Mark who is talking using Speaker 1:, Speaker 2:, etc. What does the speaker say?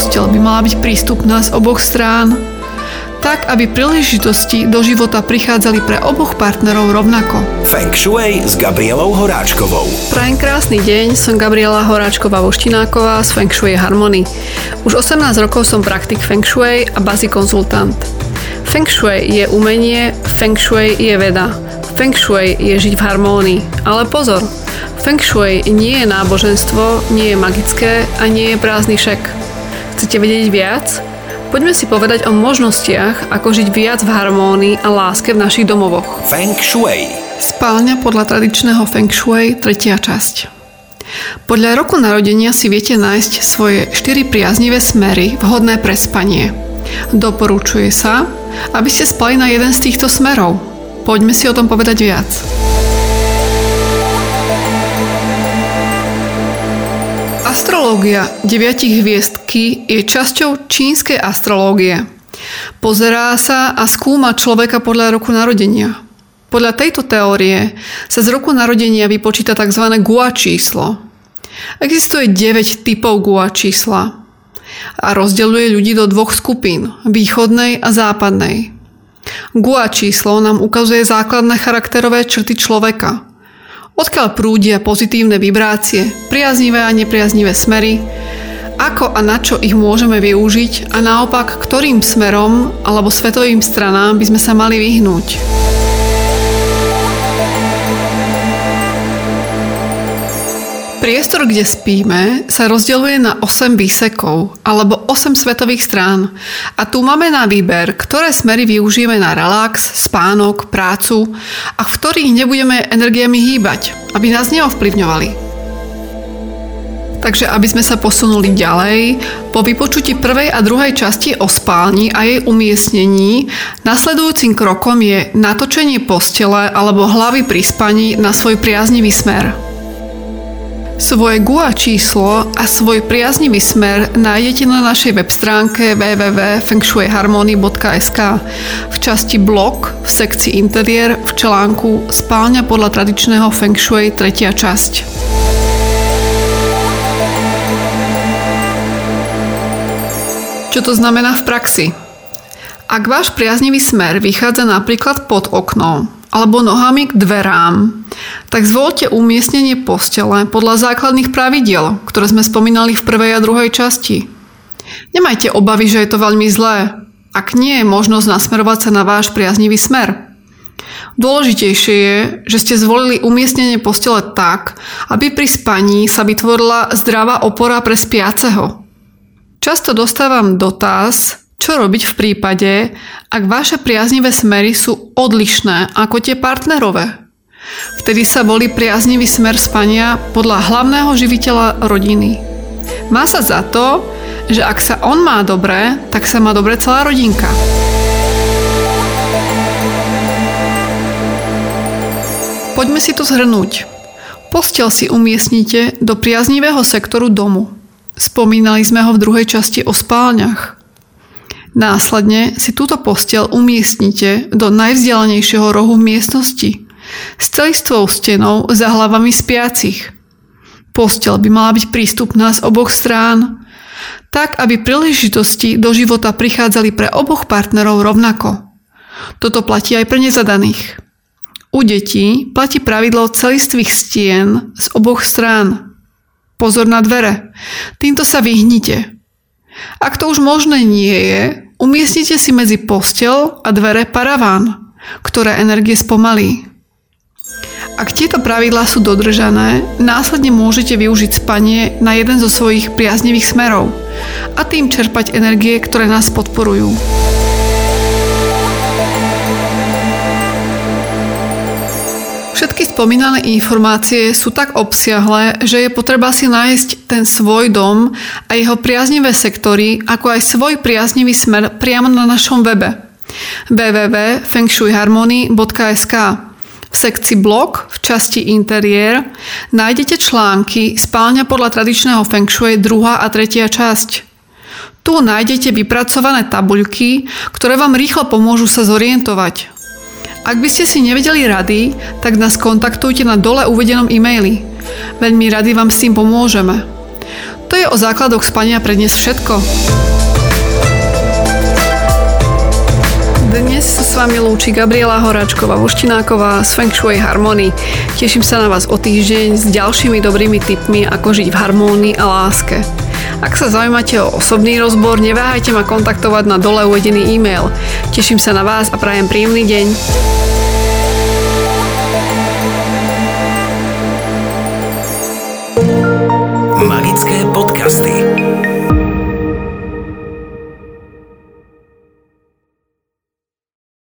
Speaker 1: Postel by mala byť prístupná z oboch strán, tak aby príležitosti do života prichádzali pre oboch partnerov rovnako.
Speaker 2: Feng Shui s Gabrielou Horáčkovou.
Speaker 3: Prajem krásny deň, som Gabriela Horáčková Voštináková z Feng Shui Harmony. Už 18 rokov som praktik Feng Shui a bazi konzultant. Feng Shui je umenie, Feng Shui je veda. Feng Shui je žiť v harmónii. Ale pozor, Feng Shui nie je náboženstvo, nie je magické a nie je prázdny šek. Chcete vedieť viac? Poďme si povedať o možnostiach, ako žiť viac v harmónii a láske v našich domovoch.
Speaker 2: Feng Shui.
Speaker 1: Spálňa podľa tradičného Feng Shui, tretia časť. Podľa roku narodenia si viete nájsť svoje 4 priaznivé smery vhodné pre spanie. Doporučuje sa, aby ste spali na jeden z týchto smerov. Poďme si o tom povedať viac. Astrológia deviatich hviezdky je časťou čínskej astrológie. Pozerá sa a skúma človeka podľa roku narodenia. Podľa tejto teórie sa z roku narodenia vypočíta tzv. Gua číslo. Existuje 9 typov Gua čísla a rozdeľuje ľudí do dvoch skupín, východnej a západnej. Gua číslo nám ukazuje základné charakterové črty človeka – odkiaľ prúdia pozitívne vibrácie, priaznivé a nepriaznivé smery, ako a na čo ich môžeme využiť a naopak, ktorým smerom alebo svetovým stranám by sme sa mali vyhnúť. Priestor, kde spíme, sa rozdeľuje na 8 výsekov alebo 8 svetových strán a tu máme na výber, ktoré smery využijeme na relax, spánok, prácu a v ktorých nebudeme energiami hýbať, aby nás neovplyvňovali. Takže aby sme sa posunuli ďalej, po vypočutí prvej a druhej časti o spálni a jej umiestnení, nasledujúcim krokom je natočenie postele alebo hlavy pri spaní na svoj priaznivý smer. Svoje GUA číslo a svoj priaznivý smer nájdete na našej web stránke www.fengshuiharmony.sk v časti blog v sekcii interiér v článku Spálňa podľa tradičného Feng Shui tretia časť. Čo to znamená v praxi? Ak váš priaznivý smer vychádza napríklad pod okno alebo nohami k dverám, tak zvolte umiestnenie postele podľa základných pravidiel, ktoré sme spomínali v prvej a druhej časti. Nemajte obavy, že je to veľmi zlé, ak nie je možnosť nasmerovať sa na váš priaznivý smer. Dôležitejšie je, že ste zvolili umiestnenie postele tak, aby pri spaní sa vytvorila zdravá opora pre spiaceho. Často dostávam dotaz, čo robiť v prípade, ak vaše priaznivé smery sú odlišné ako tie partnerové. Vtedy sa volí priaznivý smer spania podľa hlavného živiteľa rodiny. Má sa za to, že ak sa on má dobre, tak sa má dobre celá rodinka. Poďme si to zhrnúť. Postel si umiestnite do priaznivého sektoru domu. Spomínali sme ho v druhej časti o spálniach. Následne si túto postel umiestnite do najvzdialenejšieho rohu miestnosti s celistvou stenou za hlavami spiacich. Postel by mala byť prístupná z oboch strán, tak aby príležitosti do života prichádzali pre oboch partnerov rovnako. Toto platí aj pre nezadaných. U detí platí pravidlo celistvých stien z oboch strán. Pozor na dvere. Týmto sa vyhnite. Ak to už možné nie je, umiestnite si medzi postel a dvere paraván, ktoré energie spomalí. Ak tieto pravidlá sú dodržané, následne môžete využiť spanie na jeden zo svojich priaznivých smerov a tým čerpať energie, ktoré nás podporujú. Všetky spomínané informácie sú tak obsiahle, že je potreba si nájsť ten svoj dom a jeho priaznivé sektory, ako aj svoj priaznivý smer priamo na našom webe www.fengshuiharmony.sk v sekcii blog v časti interiér nájdete články Spálňa podľa tradičného Feng Shui 2. a 3. časť. Tu nájdete vypracované tabuľky, ktoré vám rýchlo pomôžu sa zorientovať. Ak by ste si nevedeli rady, tak nás kontaktujte na dole uvedenom e-maili. Veľmi rady vám s tým pomôžeme.
Speaker 4: To je o základoch spania pre dnes všetko.
Speaker 1: Dnes sa s vami lúči Gabriela Horáčková Voštináková z Feng Shui Harmony. Teším sa na vás o týždeň s ďalšími dobrými tipmi, ako žiť v harmónii a láske. Ak sa zaujímate o osobný rozbor, neváhajte ma kontaktovať na dole uvedený e-mail. Teším sa na vás a prajem príjemný deň.